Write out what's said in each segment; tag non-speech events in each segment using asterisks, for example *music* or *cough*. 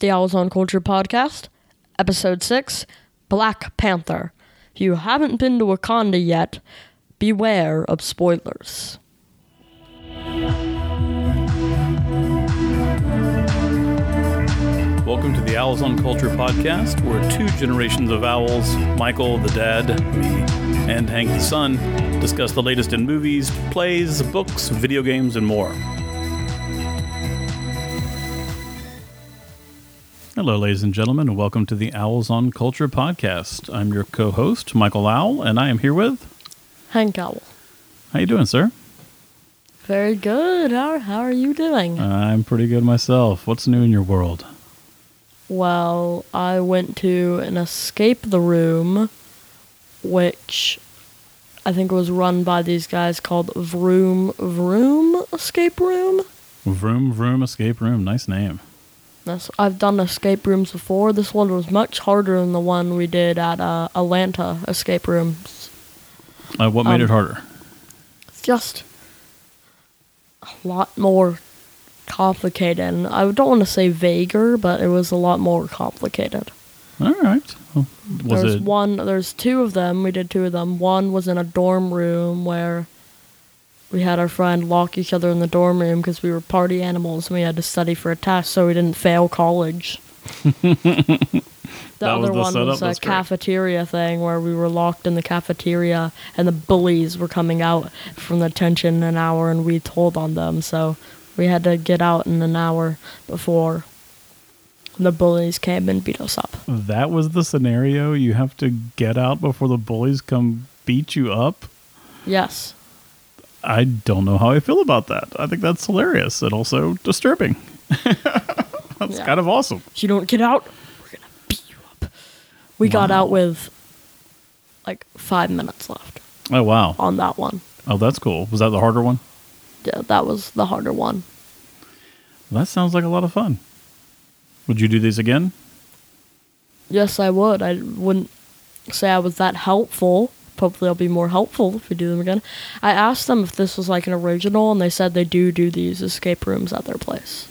the Owls on Culture podcast, episode 6 Black Panther. If you haven't been to Wakanda yet, beware of spoilers. Welcome to the Owls on Culture podcast, where two generations of owls, Michael the dad, me, and Hank the son, discuss the latest in movies, plays, books, video games, and more. Hello, ladies and gentlemen, and welcome to the Owls on Culture podcast. I'm your co-host, Michael Owl, and I am here with. Hank Owl. How you doing, sir? Very good. How, how are you doing? I'm pretty good myself. What's new in your world? Well, I went to an escape the room, which I think was run by these guys called Vroom Vroom Escape Room. Vroom Vroom Escape Room. Nice name. I've done escape rooms before. This one was much harder than the one we did at uh, Atlanta escape rooms. Uh, what made Um, it harder? It's just a lot more complicated. And I don't want to say vaguer, but it was a lot more complicated. All right. Well, was there's it? one there's two of them we did two of them one was in a dorm room where we had our friend lock each other in the dorm room because we were party animals and we had to study for a test so we didn't fail college *laughs* the That was other the one was a That's great. cafeteria thing where we were locked in the cafeteria and the bullies were coming out from the detention in an hour and we told on them so we had to get out in an hour before the bullies came and beat us up That was the scenario. You have to get out before the bullies come beat you up. yes I don't know how I feel about that. I think that's hilarious and also disturbing. *laughs* that's Yeah. kind of awesome. If you don't get out, we're gonna beat you up. We got out with like five minutes left Oh wow. on that one. Oh, that's cool. Was that the harder one? Yeah, that was the harder one. That sounds like a lot of fun. Would you do these again? Yes, I would. I wouldn't say I was that helpful. Hopefully, I'll be more helpful if we do them again. I asked them if this was like an original, and they said they do do these escape rooms at their place,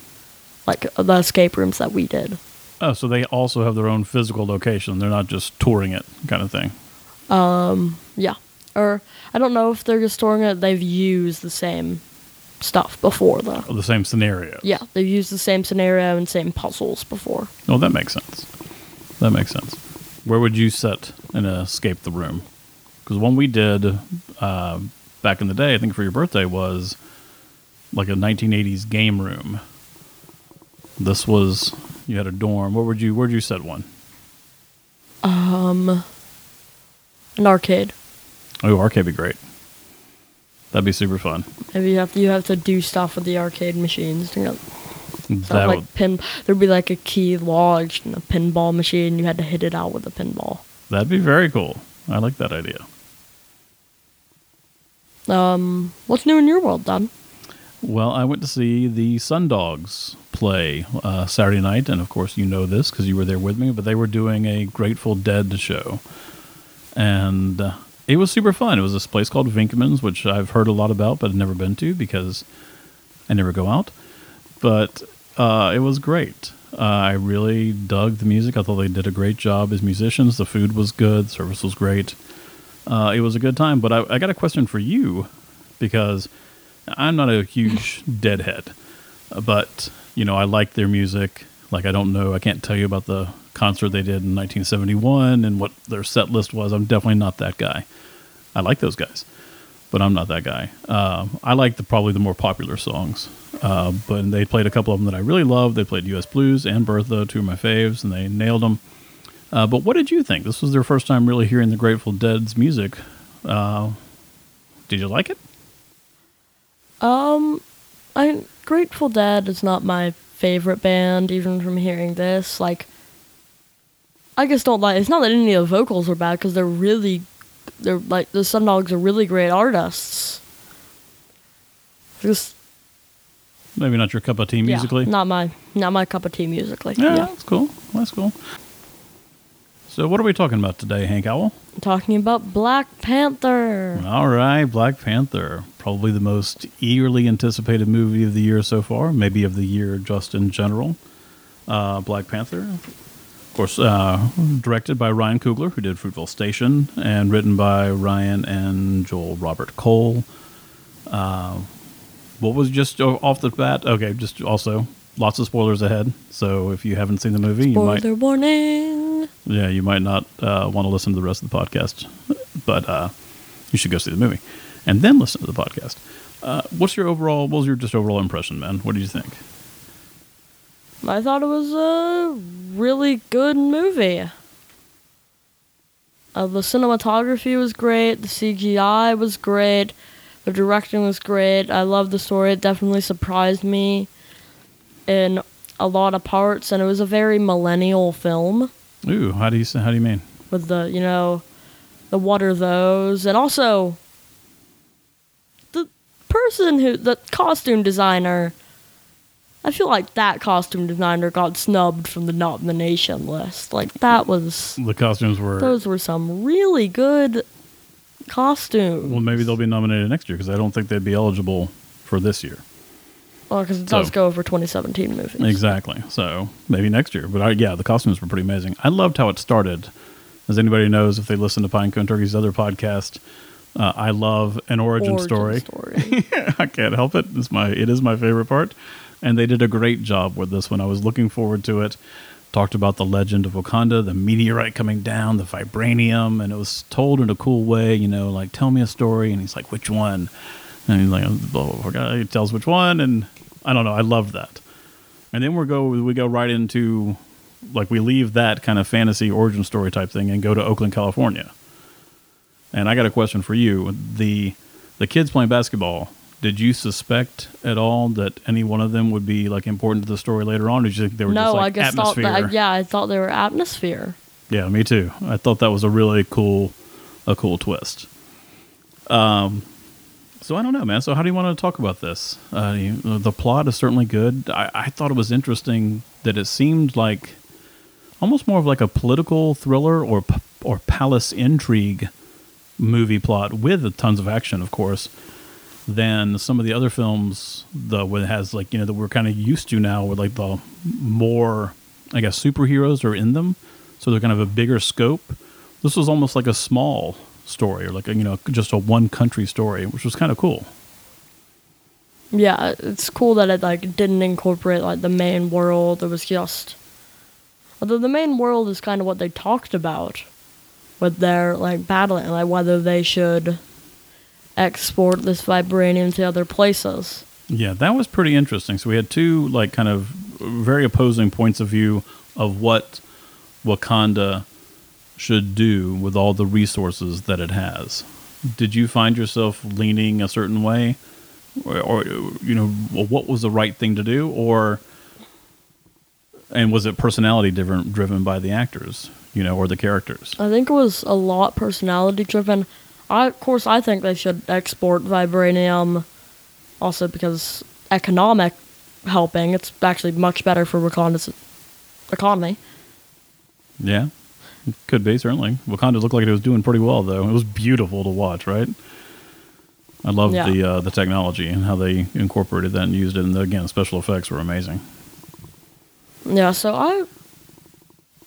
like uh, the escape rooms that we did. Oh, so they also have their own physical location. They're not just touring it, kind of thing. Um, Yeah, or I don't know if they're just storing it. They've used the same stuff before, though. Or the same scenario. Yeah, they've used the same scenario and same puzzles before. Oh, that makes sense. That makes sense. Where would you set and escape the room? Because one we did uh, back in the day, I think for your birthday, was like a 1980s game room. This was you had a dorm. Where would you where'd you set one? Um, an arcade. Oh, arcade would be great. That'd be super fun. Maybe you have to, you have to do stuff with the arcade machines. You know, That like would, pin. There'd be like a key lodged in a pinball machine. You had to hit it out with a pinball. that'd be very cool. I like that idea. Um, what's new in your world, Don? Well, I went to see the Sundogs play uh, Saturday night, and of course, you know this because you were there with me. But they were doing a Grateful Dead show, and uh, it was super fun. It was this place called Venkman's, which I've heard a lot about, but I've never been to because I never go out. But uh, it was great. Uh, I really dug the music. I thought they did a great job as musicians. The food was good. Service was great. Uh, it was a good time. But I, I got a question for you because I'm not a huge *laughs* Deadhead, uh, but you know I like their music. Like I don't know, I can't tell you about the concert they did in 1971 and what their set list was. I'm definitely not that guy. I like those guys, but I'm not that guy. Um, I like the probably the more popular songs. Uh, but they played a couple of them that I really love. They played U.S. Blues and Bertha, two of my faves, and they nailed them. Uh, but what did you think? This was their first time really hearing the Grateful Dead's music. Uh, did you like it? Um, I Grateful Dead is not my favorite band, even from hearing this. Like, I just don't like. It's not that any of the vocals are bad because they're really, they're like the Sundogs are really great artists. Just Maybe not your cup of tea musically. yeah, not my not my cup of tea musically. Yeah, yeah. that's cool. That's cool. So, what are we talking about today, Hank Owl? talking about Black Panther. All right, Black Panther. Probably the most eagerly anticipated movie of the year so far, maybe of the year just in general. uh, Black Panther. Of course, uh, directed by Ryan Coogler, who did Fruitvale Station, and written by Ryan and Joe Robert Cole. Uh, what was just off the bat? Okay, just also lots of spoilers ahead. So if you haven't seen the movie, you might Spoiler warning. Yeah, you might not uh, want to listen to the rest of the podcast, but uh, you should go see the movie and then listen to the podcast. Uh, what's your overall? What was your just overall impression, man? What did you think? I thought it was a really good movie. Uh, the cinematography was great. The CGI was great. The directing was great. I loved the story. It definitely surprised me in a lot of parts, and it was a very millennial film Ooh, how do you? How do you mean? with the you know the what are those, and also the person who the costume designer. I feel like that costume designer got snubbed from the nomination list. Like that was The costumes were. those were some really good costumes. well, maybe they'll be nominated next year because I don't think they'd be eligible for this year. Well, because it does So- go over 2017 movies. Exactly. So maybe next year. But I, yeah, the costumes were pretty amazing. I loved how it started. As anybody knows, if they listen to Pinecone Turkey's other podcast, uh, I love an origin, Origin story. story. *laughs* I can't help it. It's my it is my favorite part, and they did a great job with this one. I was looking forward to it. Talked about the legend of Wakanda, the meteorite coming down, the vibranium, and it was told in a cool way. You know, like tell me a story, and he's like, which one? And he's like, blah, blah, blah. he tells which one, and I don't know. I loved that. And then we go we go right into like we leave that kind of fantasy origin story type thing and go to Oakland, California. And I got a question for you. The the kids playing basketball, did you suspect at all that any one of them would be like important to the story later on? Or did you think they were no, just like I guess atmosphere? thought that. Yeah, I thought they were atmosphere. Yeah, me too. I thought that was a really cool, a cool twist. Um, so I don't know, man. So how do you want to talk about this? Uh, you, the plot is certainly good. I, I thought it was interesting that it seemed like almost more of like a political thriller or or palace intrigue movie plot with tons of action, of course, than some of the other films. The it has like you know that we're kind of used to now, with like the more I guess superheroes are in them, so they're kind of a bigger scope. This was almost like a small story, or like a, you know just a one country story, which was kind of cool. Yeah, it's cool that it like didn't incorporate like the main world. It was just although the main world is kind of what they talked about with their like battling, like whether they should export this vibranium to other places. Yeah, that was pretty interesting. So we had two like kind of very opposing points of view of what Wakanda should do with all the resources that it has. Did you find yourself leaning a certain way, or, or you know, what was the right thing to do, or and was it personality different driven by the actors, you know, or the characters? I think it was a lot personality driven. I, of course, I think they should export vibranium, also because economic helping. It's actually much better for Wakanda's economy. Yeah, could be certainly. Wakanda looked like it was doing pretty well, though. It was beautiful to watch, right? I love Yeah. the uh, the technology and how they incorporated that and used it. And again, the special effects were amazing. Yeah, so I.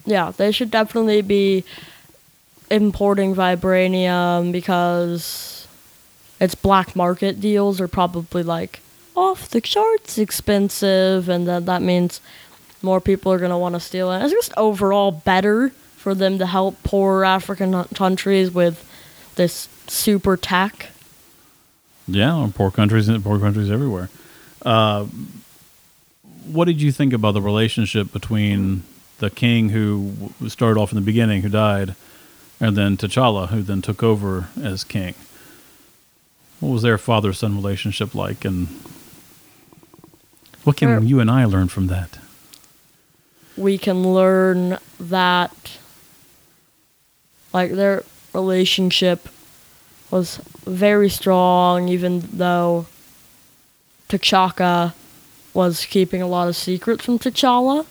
Yeah, they should definitely be importing vibranium because its black market deals are probably like off the charts expensive, and then that means more people are going to want to steal it. It's just overall better for them to help poor African countries with this super tech. Yeah, poor countries, poor countries everywhere. Uh, what did you think about the relationship between the king who started off in the beginning, who died, and then T'Challa, who then took over as king? What was their father-son relationship like, and what can you and I learn from that? we can learn that like their relationship was very strong even though T'Chaka was keeping a lot of secrets from T'Challa.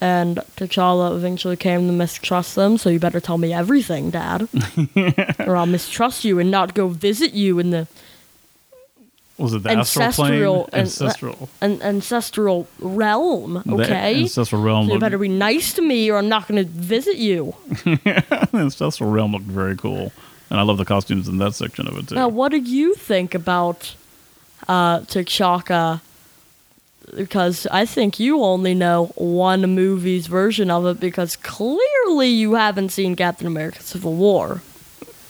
And T'Challa eventually came to mistrust them, so you better tell me everything, Dad. *laughs* or I'll mistrust you and not go visit you in the Was it the astral plane? Ancestral and- Ancestral. An ancestral realm, The okay? ancestral realm. So you better be nice to me or I'm not going to visit you. *laughs* the ancestral realm looked very cool, and I love the costumes in that section of it too. Now, what do you think about uh, T'Chaka? Because I think you only know one movie's version of it because clearly you haven't seen Captain America Civil War.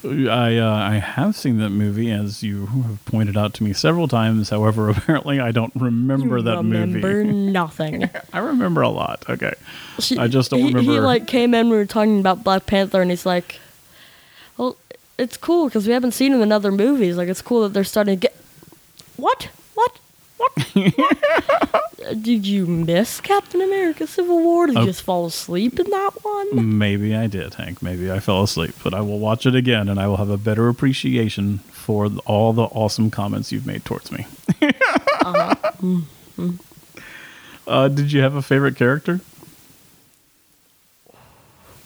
I uh, I have seen that movie, as you have pointed out to me several times. However, *laughs* apparently I don't remember You that remember movie. Remember *laughs* nothing. I remember a lot. Okay, She- I just don't he, He like came in. We were talking about Black Panther, and he's like, "Well, it's cool because we haven't seen him in other movies. Like, it's cool that they're starting to get what? what? *laughs* Did you miss Captain America: Civil War? Did you Oh. just fall asleep in that one? maybe I did, Hank. Maybe I fell asleep, but I will watch it again, and I will have a better appreciation for all the awesome comments you've made towards me. *laughs* uh, did you have a favorite character?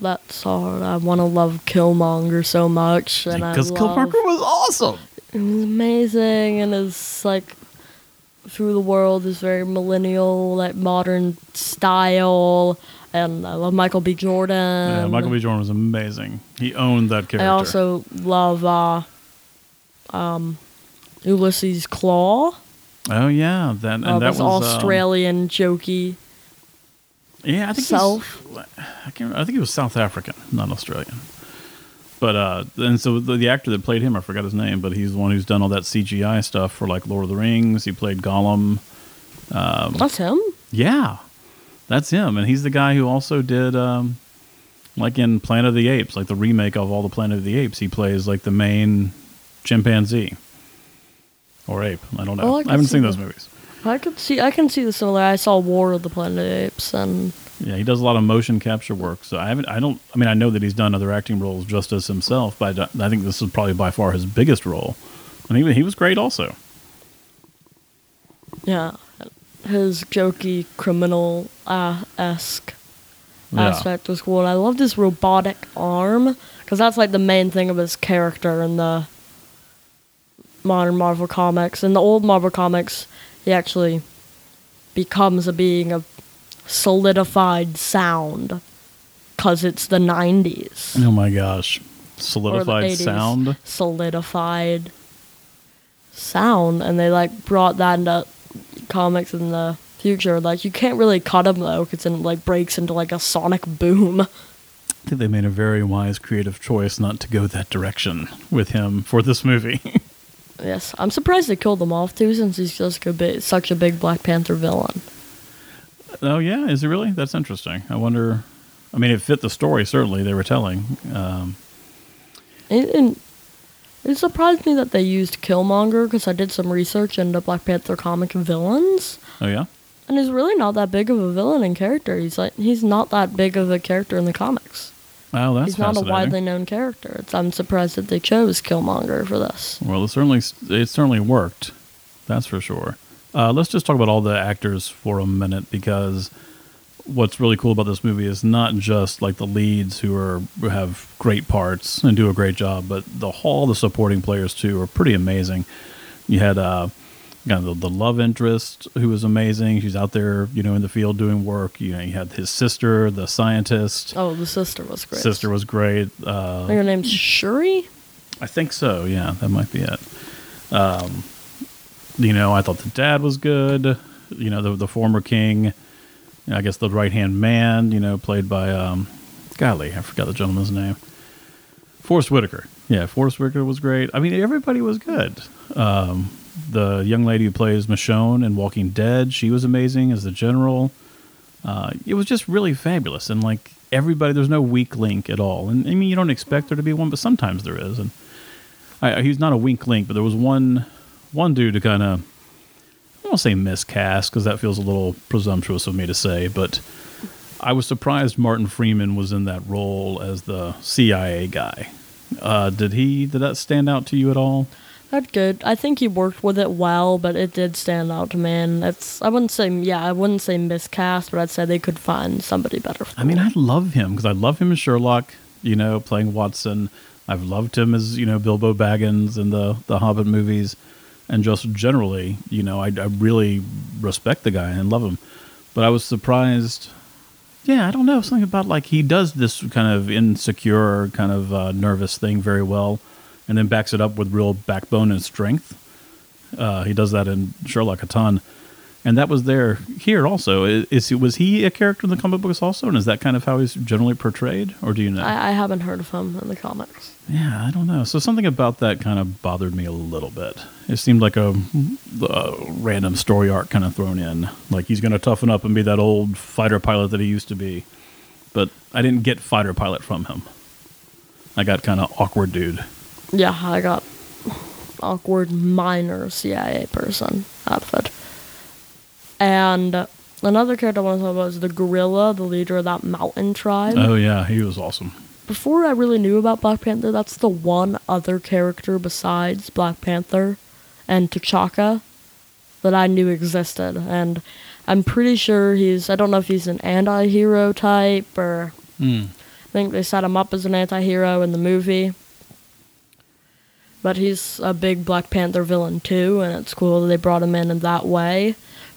That's hard. I want to love Killmonger so much, and Because love, Killmonger was awesome. It was amazing, and it's like through the world is very millennial, like modern style, and I love Michael B. Jordan. yeah, Michael B. Jordan was amazing. He owned that character. I also love uh, um, Ulysses Klaue. Oh yeah, that and Uh, that was um, Australian jokey yeah, I think. He's, I can't. I think he was South African, not Australian. But uh, and so the, the actor that played him, I forgot his name, but he's the one who's done all that CGI stuff for like Lord of the Rings. He played Gollum. That's him. Yeah, that's him, and he's the guy who also did um, like in Planet of the Apes, like the remake of all the Planet of the Apes. He plays like the main chimpanzee or ape. I don't know. Oh, I I, haven't see seen that. those movies. I could see. I can see the similar. I saw War of the Planet of the Apes, and Yeah, he does a lot of motion capture work. So I haven't. I don't. I mean, I know that he's done other acting roles just as himself, but I, I think this is probably by far his biggest role. And he he was great also. yeah, his jokey criminal uh, esque Yeah. aspect was cool. And I loved his robotic arm because that's like the main thing of his character in the modern Marvel comics. In the old Marvel comics, he actually becomes a being of solidified sound because it's the 90s. Oh my gosh, solidified 80s. sound. Solidified sound. And they like brought that into comics in the future. Like, you can't really cut him though because then it like breaks into like a sonic boom. I think they made a very wise creative choice not to go that direction with him for this movie. *laughs* Yes, I'm surprised they killed him off too, since he's just a bit, such a big Black Panther villain. Oh yeah, is it really? That's interesting. I wonder. I mean, it fit the story certainly they were telling. Um, It, it, it surprised me that they used Killmonger because I did some research into Black Panther comic villains, oh yeah. and he's really not that big of a villain in character. He's like he's not that big of a character in the comics. Wow, that's he's not a widely known character. It's, I'm surprised that they chose Killmonger for this. Well, it certainly it certainly worked. That's for sure. Uh, let's just talk about all the actors for a minute because what's really cool about this movie is not just like the leads who are who have great parts and do a great job, but the all the supporting players too are pretty amazing. You had uh, kind of the, the love interest who was amazing. She's out there, you know, in the field doing work. You know, you had his sister, the scientist. Oh, the sister was great. Sister was great. Uh, her name's Shuri. I think so. Yeah, that might be it. Um, you know, I thought the dad was good. You know, the the former king. I guess the right hand man. You know, played by um, golly, I forgot the gentleman's name. Forest Whitaker. Yeah, Forest Whitaker was great. I mean, everybody was good. Um, the young lady who plays Michonne in Walking Dead, she was amazing as the general. Uh, it was just really fabulous, and like everybody, there's no weak link at all. And I mean, you don't expect there to be one, but sometimes there is. And I, he's not a weak link, but there was one one dude to kind of I won't say miscast because that feels a little presumptuous of me to say, but I was surprised Martin Freeman was in that role as the CIA guy. Uh, did he? Did that stand out to you at all? That's good. I think he worked with it well, but it did stand out to me. And it's I wouldn't say yeah, I wouldn't say miscast, but I'd say they could find somebody better. For I mean, I love him because I love him as Sherlock. You know, playing Watson. I've loved him as you know Bilbo Baggins in the the Hobbit movies. And just generally, you know, I, I really respect the guy and love him. But I was surprised. Yeah, I don't know something about like he does this kind of insecure, kind of uh, nervous thing very well, and then backs it up with real backbone and strength. Uh, he does that in Sherlock a ton, and that was there here also. Is, is was he a character in the comic books also, and is that kind of how he's generally portrayed, or do you know? I, I haven't heard of him in the comics. Yeah, I don't know. So something about that kind of bothered me a little bit. It seemed like a, a random story arc kind of thrown in. Like he's going to toughen up and be that old fighter pilot that he used to be. But I didn't get fighter pilot from him. I got kind of awkward dude. Yeah, I got awkward minor CIA person outfit. And another character I want to talk about is the gorilla, the leader of that mountain tribe. Oh yeah, he was awesome. Before I really knew about Black Panther, that's the one other character besides Black Panther and T'Chaka that I knew existed. And I'm pretty sure he's, I don't know if he's an anti hero type or Hmm. I think they set him up as an anti hero in the movie. But he's a big Black Panther villain too, and it's cool that they brought him in in that way.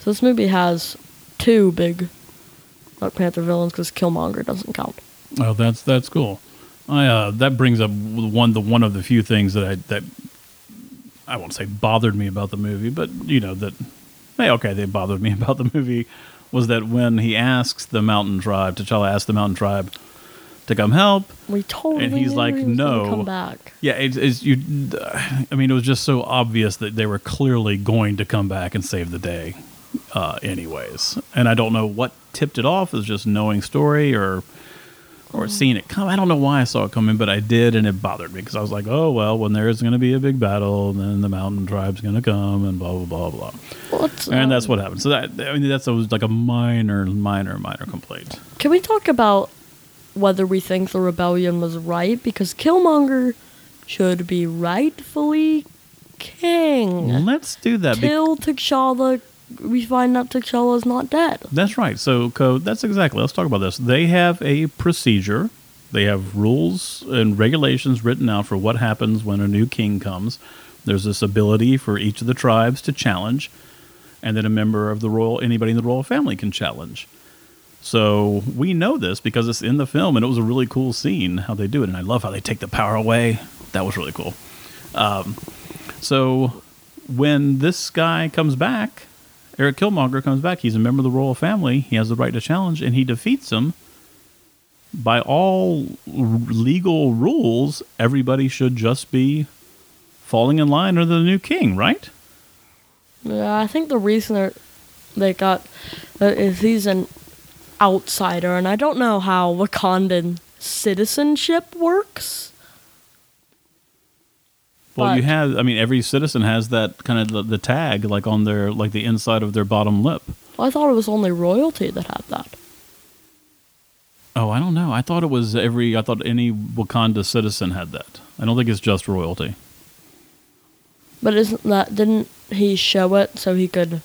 So this movie has two big Black Panther villains because Killmonger doesn't count. Oh, that's that's cool. I uh, that brings up one the one of the few things that I that I won't say bothered me about the movie, but you know that hey, okay, they bothered me *laughs* about the movie was that when he asks the mountain tribe, T'Challa asks the mountain tribe to come help, We totally And he's like, he "No." come back. Yeah, it's, it's you. I mean, it was just so obvious that they were clearly going to come back and save the day, uh, anyways. And I don't know what tipped it off. Is just knowing story or or seeing it come. I don't know why I saw it coming, but I did, and it bothered me because I was like, oh well, when there's going to be a big battle, then the mountain tribe's going to come, and blah blah blah blah. What's, And that's what happened. So that I mean, that's was like a minor, minor, minor complaint. Can we talk about whether we think the rebellion was right? Because Killmonger should be rightfully king. Let's do that. Till T'Challa, we find out T'Challa's not dead. That's right. So, code. That's exactly. Let's talk about this. They have a procedure. They have rules and regulations written out for what happens when a new king comes. There's this ability for each of the tribes to challenge, and then a member of the royal, anybody in the royal family can challenge. So we know this because it's in the film, and it was a really cool scene how they do it, and I love how they take the power away. That was really cool. Um, so when this guy comes back, Eric Killmonger comes back. He's a member of the royal family. He has the right to challenge, and he defeats him. By all legal rules, everybody should just be falling in line under the new king, right? Yeah, I think the reason they're- they got uh, is he's an outsider, and I don't know how Wakandan citizenship works. Well, you have. I mean, every citizen has that kind of the, the tag, like on their, like the inside of their bottom lip. Well, I thought it was only royalty that had that. Oh, I don't know. I thought it was every. I thought any Wakanda citizen had that. I don't think it's just royalty. But isn't that didn't he show it so he could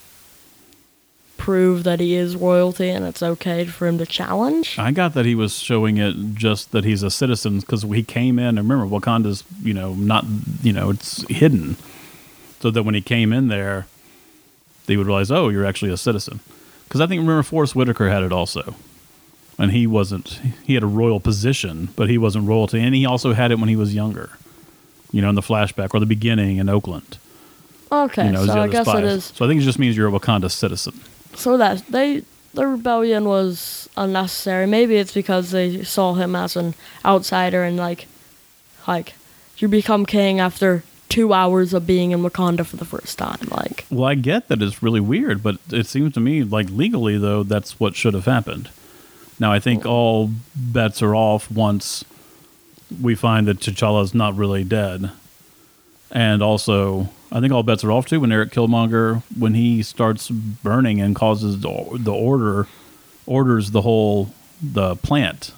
prove that he is royalty and it's okay for him to challenge? I got that he was showing it just that he's a citizen because he came in. And remember, Wakanda's you know not you know it's hidden, so that when he came in there, they would realize, oh, you're actually a citizen. Because I think remember Forest Whitaker had it also, and he wasn't. He had a royal position, but he wasn't royalty, and he also had it when he was younger. You know, in the flashback or the beginning in Oakland. Okay, You know, so I guess it spies. is. So I think it just means you're a Wakanda citizen. So that they the rebellion was unnecessary. Maybe it's because they saw him as an outsider and like like you become king after two hours of being in Wakanda for the first time. Like Well, I get that it's really weird, but it seems to me like legally though that's what should have happened. Now I think all bets are off once we find that T'Challa's not really dead, and also I think all bets are off too when Eric Killmonger when he starts burning and causes the, the order orders the whole the plant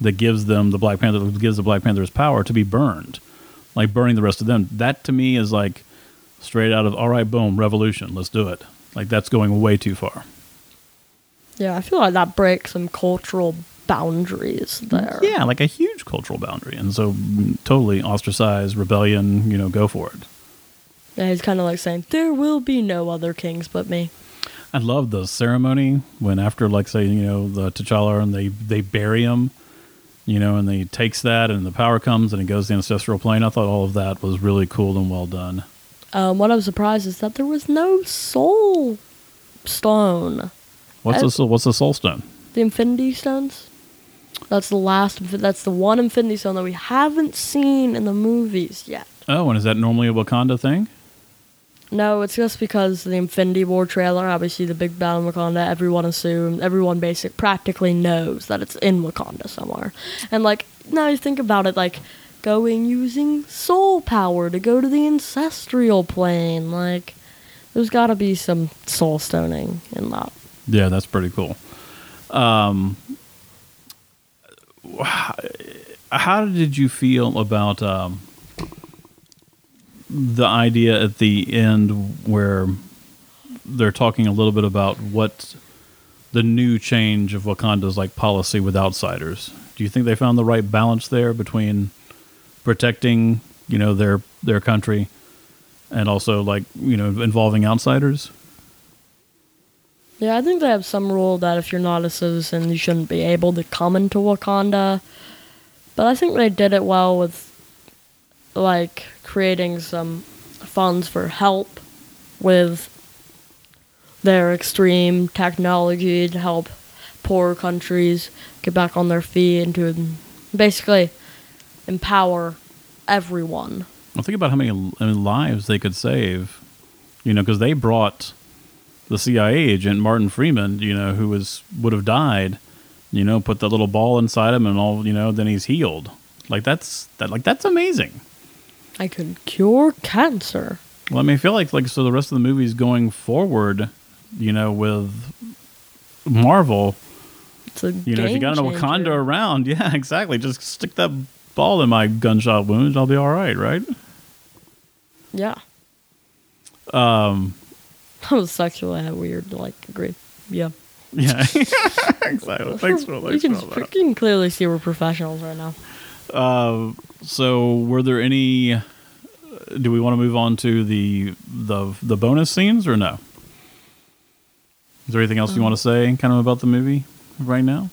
that gives them the Black Panther gives the Black Panthers power to be burned, like burning the rest of them. That to me is like straight out of all right, boom, revolution, let's do it. Like that's going way too far. yeah, I feel like that breaks some cultural boundaries there. Yeah, like a huge cultural boundary, and so mm, totally ostracize rebellion. You know, go for it. Yeah, he's kind of like saying, "There will be no other kings but me." I love the ceremony when after like say you know the T'Challa and they they bury him, you know, and he takes that and the power comes and it goes to the ancestral plane. I thought all of that was really cool and well done. Um, what I'm surprised is that there was no soul stone. What's the soul- what's the soul stone? The Infinity Stones. That's the last. That's the one Infinity Stone that we haven't seen in the movies yet. Oh, and is that normally a Wakanda thing? No, it's just because the Infinity War trailer, obviously the big battle in Wakanda, everyone assumed, everyone basic practically knows that it's in Wakanda somewhere. And like, now you think about it, like, going using soul power to go to the ancestral plane, like, there's gotta be some soul stoning in that. Yeah, that's pretty cool. Um, how did you feel about um, the idea at the end where they're talking a little bit about what the new change of Wakanda's like policy with outsiders? Do you think they found the right balance there between protecting, you know, their their country and also like you know involving outsiders? Yeah, I think they have some rule that if you're not a citizen, you shouldn't be able to come into Wakanda. But I think they did it well with, like, creating some funds for help with their extreme technology to help poor countries get back on their feet and to basically empower everyone. Well, think about how many lives they could save, you know, because they brought the CIA agent Martin Freeman, you know, who was would have died, you know, put the little ball inside him and all, you know, then he's healed. Like that's that, like that's amazing. I could cure cancer. Well, I mean, I feel like like so the rest of the movies going forward, you know, with Marvel, It's a you know, if you got a. Wakanda around, *laughs* yeah, exactly. Just stick that ball in my gunshot wound, I'll be all right, right? Yeah. Um, *laughs* That was sexually a weird, like, agree. Yeah. yeah, *laughs* exactly. Thanks for you, can, for that. you can clearly see we're professionals right now. Uh, so were there any? Do we want to move on to the the the bonus scenes or no? Is there anything else you want to say, kind of about the movie right now?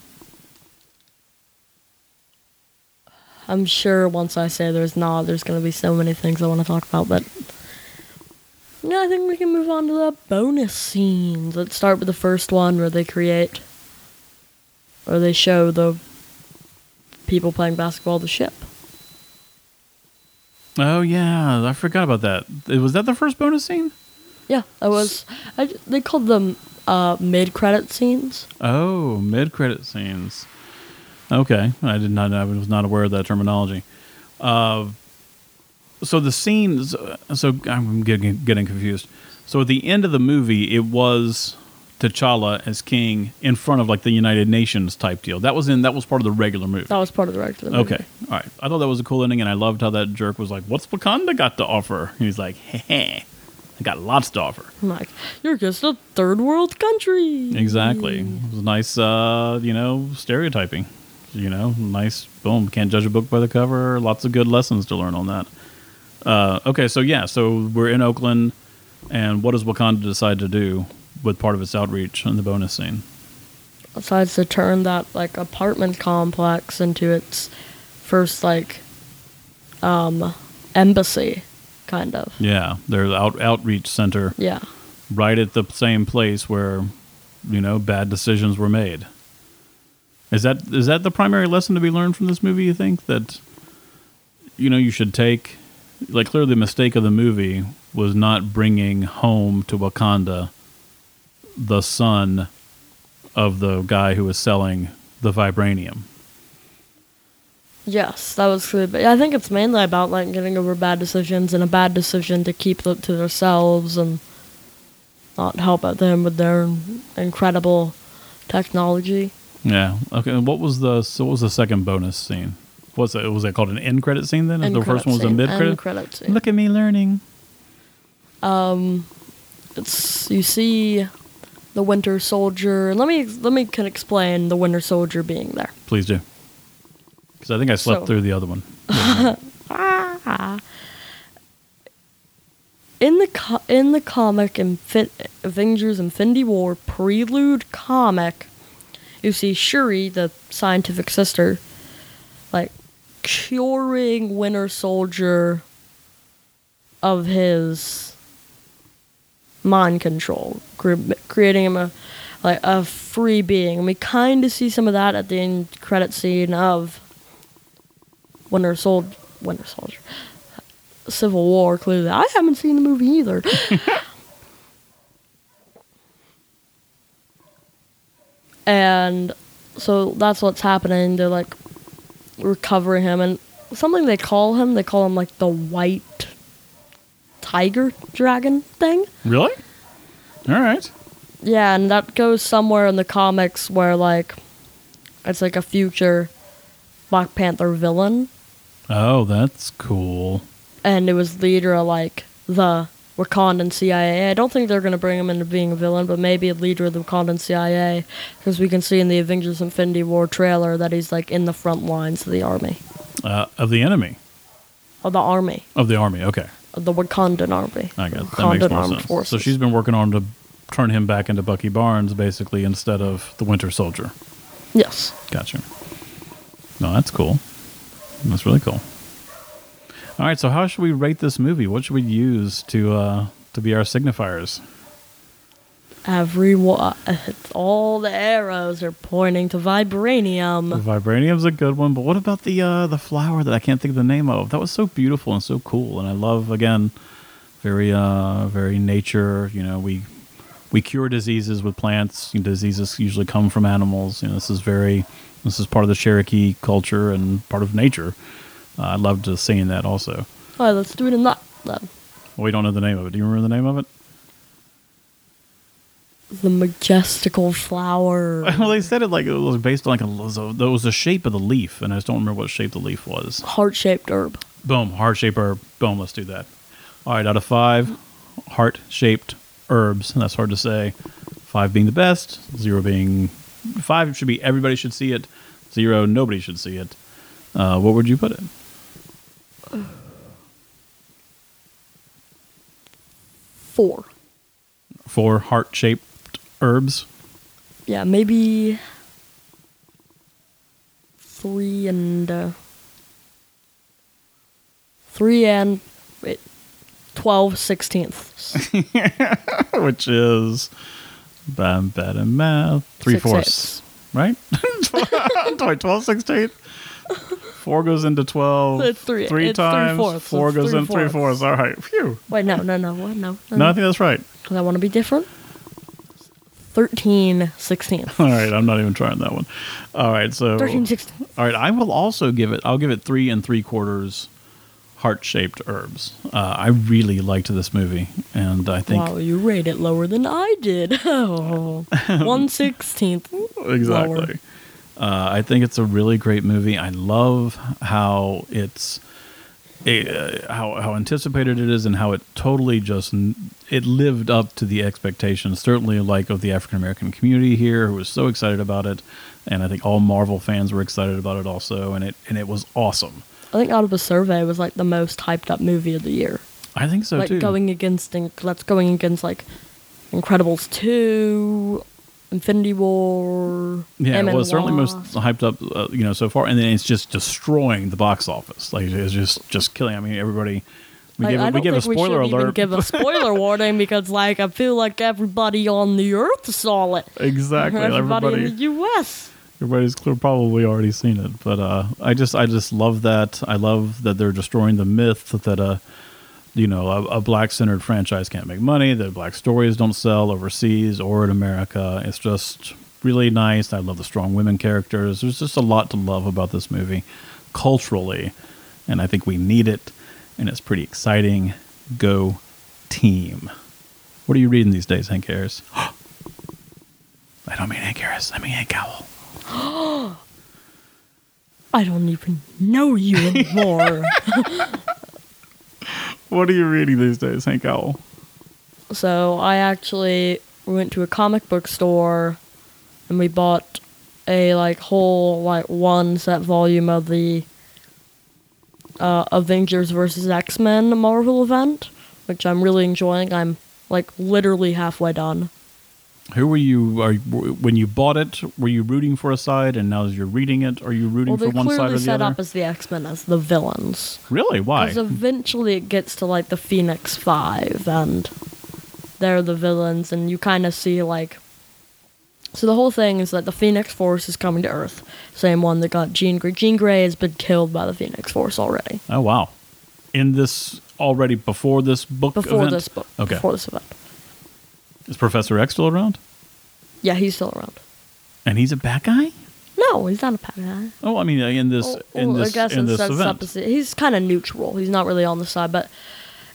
I'm sure once I say there's not, there's going to be so many things I want to talk about, but yeah, I think we can move on to the bonus scenes. Let's start with the first one where they create, or they show the people playing basketball the ship. Oh yeah, I forgot about that. Was that the first bonus scene? Yeah, that was. I, they called them uh, mid-credit scenes. Oh, mid credit scenes. Okay, I did not. I was not aware of that terminology. Uh, so the scenes. So I'm getting getting confused. So at the end of the movie, it was T'Challa as king in front of like the United Nations type deal. That was in. That was part of the regular movie. That was part of the regular movie. Okay, all right. I thought that was a cool ending, and I loved how that jerk was like, "What's Wakanda got to offer?" And he's like, *laughs* "Heh heh, I got lots to offer." I'm like, you're just a third world country. Exactly. It was nice, uh, you know, stereotyping. You know, nice, boom, can't judge a book by the cover. Lots of good lessons to learn on that. Uh, okay, so yeah, so we're in Oakland, and what does Wakanda decide to do with part of its outreach in the bonus scene? decides to turn that like apartment complex into its first like um embassy kind of Yeah, their out, outreach center yeah right at the same place where, you know, bad decisions were made. Is that is that the primary lesson to be learned from this movie? You think that, you know, you should take, like, clearly the mistake of the movie was not bringing home to Wakanda the son of the guy who was selling the vibranium. yes that was good but i think it's mainly about like getting over bad decisions and a bad decision to keep them to themselves and not help out them with their incredible technology Yeah. Okay. And what was the so what was the second bonus scene? What's it? Was it called an end credit scene then? End the first one was a mid end credit. credit scene. Look at me learning. Um, it's you see the winter soldier let me let me can explain the winter soldier being there Please do. Because I think I slept So- through the other one. *laughs* in the co- in the comic Infi- Avengers Infinity War prelude comic, you see Shuri, the scientific sister, like curing Winter Soldier of his mind control, cre- creating him a like a free being. And we kind of see some of that at the end credit scene of Winter Soldier. Winter Soldier. Civil War. Clearly, I haven't seen the movie either. *laughs* and so that's what's happening. They're like recovering him, and something they call him. They call him like the white tiger dragon thing. Really? All right. Yeah, and that goes somewhere in the comics where like it's like a future Black Panther villain, Oh, that's cool. and it was leader of like the Wakandan CIA. I don't think they're gonna bring him into being a villain, but maybe a leader of the Wakandan CIA, because we can see in the Avengers Infinity War trailer that he's like in the front lines of the army, Uh, of the enemy of the army, of the army. Okay, the Wakandan army. I got that Wakandan makes more armed sense. forces. So she's been working on to turn him back into Bucky Barnes, basically, instead of the Winter Soldier. yes. Gotcha. No, that's cool. That's really cool. All right, so how should we rate this movie? What should we use to uh, to be our signifiers? Everyone, all the arrows are pointing to The vibranium. vibranium's a good one, but what about the uh, the flower that I can't think of the name of? That was so beautiful and so cool, and I love again, very uh, very nature. You know, we we cure diseases with plants. Diseases usually come from animals. You know, this is very this is part of the Cherokee culture and part of nature. Uh, I loved seeing that also. All right, let's do it in that then. We don't know the name of it. Do you remember the name of it? The majestical flower. *laughs* well, they said it like it was based on like a it was the shape of the leaf, and I just don't remember what shape the leaf was. Heart shaped herb. Boom, heart shaped herb. Boom, let's do that. All right, out of five, heart shaped herbs. And That's hard to say. Five being the best, zero being five should be everybody should see it. Zero, nobody should see it. Uh, what would you put it? Four. Four heart shaped herbs. Yeah, maybe three and uh, three and wait, twelve sixteenths. *laughs* which is bam, bad and math. Three Six fourths, eighths. right? *laughs* Wait, 12 16? Four goes into 12. It's three- Three it's three times. fourths, Four it's goes three in three fourths. fourths. All right. Phew. Wait, no, no, no, what? No, no, No, I think that's right. Because I want to be different. Thirteen sixteenths. *laughs* All right. I'm not even trying that one. All right. So, Thirteen sixteenths. all right. I will also give it, I'll give it three and three quarters heart shaped herbs. Uh, I really liked this movie. And I think. Wow, you rate it lower than I did. *laughs* Oh, *laughs* one sixteenth. exactly. Uh, I think it's a really great movie. I love how it's eh, how how anticipated it is, and how it totally just it lived up to the expectations. Certainly, like of the African American community here, who was so excited about it, and I think all Marvel fans were excited about it also, and it and it was awesome. I think out of the survey it was like the most hyped up movie of the year. I think so like too. going against that's going against like Incredibles two, Infinity War. Yeah, Ant-Man well, it's certainly most hyped up, uh, you know, so far, and then it's just destroying the box office. Like it's just just killing. I mean, everybody. We Like, give, I a, we give a spoiler we alert. Even give a spoiler warning because like I feel like everybody on the earth saw it. exactly. Everybody, *laughs* Everybody, in the U.S. everybody's clear, probably already seen it. But uh, I just, I just love that. I love that they're destroying the myth that a, you know, a, a black-centered franchise can't make money. That black stories don't sell overseas or in America. It's just really nice. I love the strong women characters. There's just a lot to love about this movie, culturally, and I think we need it. And it's pretty exciting. Go team! What are you reading these days, Hank Harris? *gasps* I don't mean Hank Harris. I mean Hank Owl. *gasps* I don't even know you anymore. *laughs* *laughs* What are you reading these days, Hank Owl? so I actually went to a comic book store and we bought a like whole like one set volume of the uh, Avengers versus X Men Marvel event which I'm really enjoying. I'm like literally halfway done. Who were you? Are when you bought it? Were you rooting for a side, and now as you're reading it, are you rooting Well, for one side or the other? They set up as the X Men as the villains. really? Why? Because eventually it gets to like the Phoenix Five, and they're the villains, and you kind of see like. So the whole thing is that the Phoenix Force is coming to Earth. Same one that got Jean Grey. Jean Grey has been killed by the Phoenix Force already. oh wow! In this already before this book Before event? this book. Okay. Before this event. Is Professor X still around? Yeah, he's still around. And he's a bad guy? No, he's not a bad guy. Oh, I mean, uh, in this Well, in well, this I guess in this event. he's kind of neutral. He's not really on the side, but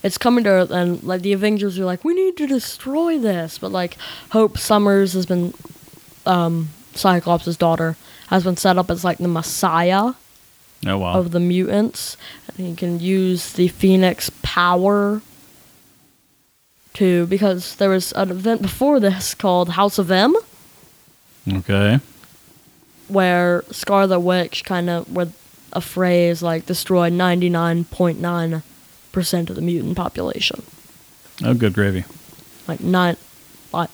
it's coming to Earth, and like the Avengers are like, we need to destroy this, but like Hope Summers has been, um, Cyclops' daughter has been set up as like the Messiah oh wow! of the mutants, and he can use the Phoenix power. To because there was an event before this called House of M, okay. where Scarlet Witch kind of with a phrase like destroyed 99.9% of the mutant population. Oh, good gravy. Like not like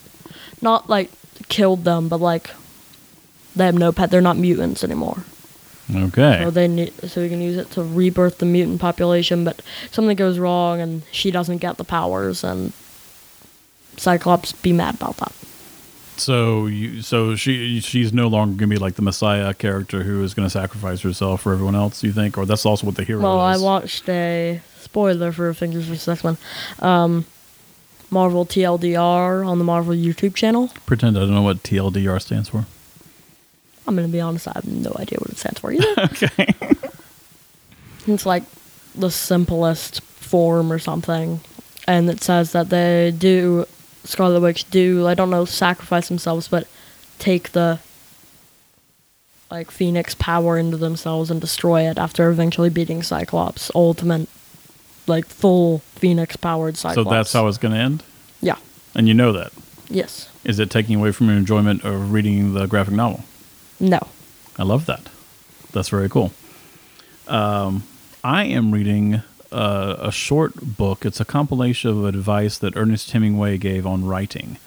not like killed them, but like they have no pet. They're not mutants anymore. Okay. So they need, so we can use it to rebirth the mutant population. But something goes wrong and she doesn't get the powers, and Cyclops be mad about that. So you, so she, she's no longer going to be like the Messiah character who is going to sacrifice herself for everyone else. You think, or that's also what the hero Well, I watched a spoiler for Avengers vs. X Men, um, Marvel TLDR on the Marvel YouTube channel. Pretend I don't know what TLDR stands for. I'm gonna be honest, I have no idea what it stands for either. *laughs* Okay. *laughs* it's like the simplest form or something, and it says that they do Scarlet Witch do I don't know sacrifice themselves, but take the like Phoenix power into themselves and destroy it after eventually beating Cyclops, ultimate like full Phoenix powered Cyclops. So that's how it's going to end, Yeah. and you know that. Yes. Is it taking away from your enjoyment of reading the graphic novel? No. I love that. That's very cool. Um, I am reading uh, a short book. It's a compilation of advice that Ernest Hemingway gave on writing.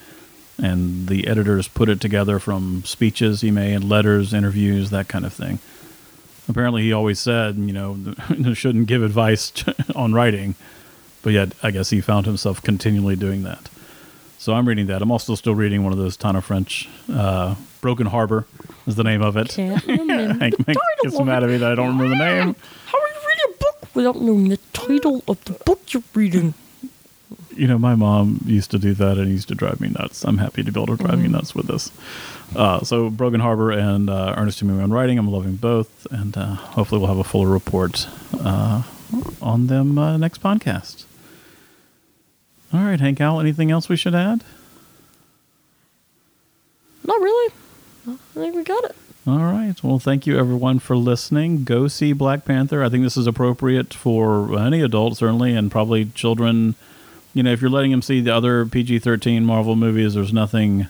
And the editors put it together from speeches he made, letters, interviews, that kind of thing. Apparently, he always said, you know, *laughs* shouldn't give advice *laughs* on writing. But yet, I guess he found himself continually doing that. So I'm reading that. I'm also still reading one of those Tana French, uh, Broken Harbor is the name of it. Can't *laughs* remember. Hank Hank gets mad at me that I don't remember the name. How are you reading a book without knowing the title of the book you're reading? You know, my mom used to do that and used to drive me nuts. I'm happy to be able to drive you Mm-hmm. nuts with this. Uh, so, Broken Harbor and uh, Ernest Hemingway on writing, I'm loving both, and uh, hopefully we'll have a fuller report uh, on them uh, next podcast. All right, Hank Al, anything else we should add? Not really. I think we got it. All right. Well, thank you everyone for listening. Go see Black Panther. I think this is appropriate for any adult, certainly, and probably children. You know, if you're letting them see the other PG-13 Marvel movies, there's nothing,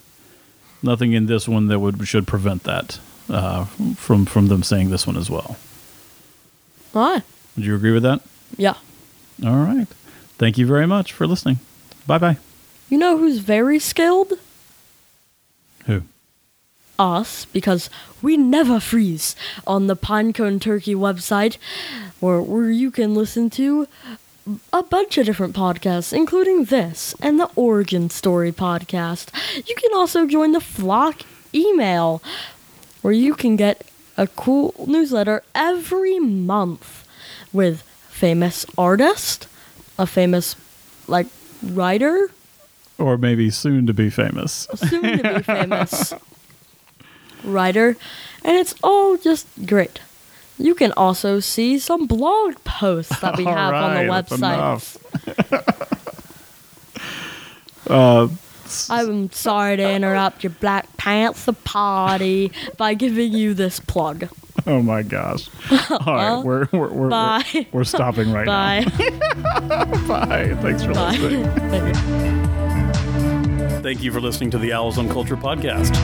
nothing in this one that would should prevent that uh, from from them seeing this one as well. All right. Would you agree with that? Yeah. All right. Thank you very much for listening. Bye bye. You know who's very skilled? Us, because we never freeze on the Pinecone Turkey website, where, where you can listen to a bunch of different podcasts, including this and the Origin Story podcast. You can also join the Flock email, where you can get a cool newsletter every month with famous artist, a famous like writer, Or maybe soon to be famous. soon to be *laughs* famous writer, and it's all just great. You can also see some blog posts that we *laughs* have on the website. *laughs* Uh, I'm sorry to interrupt your Black Panther party by giving you this plug. *laughs* Oh my gosh! All right, we're we're we're, Bye. we're, we're stopping right Bye. now. Bye. Bye. Thanks for Bye. listening. Thank you. For listening to the Owls on Culture podcast.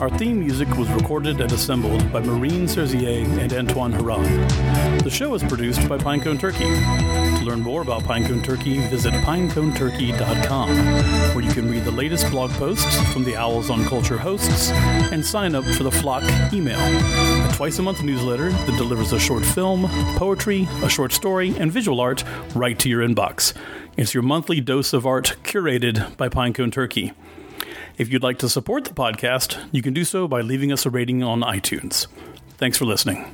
Our theme music was recorded and assembled by Marine Serzier and Antoine Haran. The show is produced by Pinecone Turkey. To learn more about Pinecone Turkey, visit pineconeturkey.com, where you can read the latest blog posts from the Owls on Culture hosts and sign up for the Flock email, a twice a month newsletter that delivers a short film, poetry, a short story, and visual art right to your inbox. It's your monthly dose of art curated by Pinecone Turkey. If you'd like to support the podcast, you can do so by leaving us a rating on iTunes. Thanks for listening.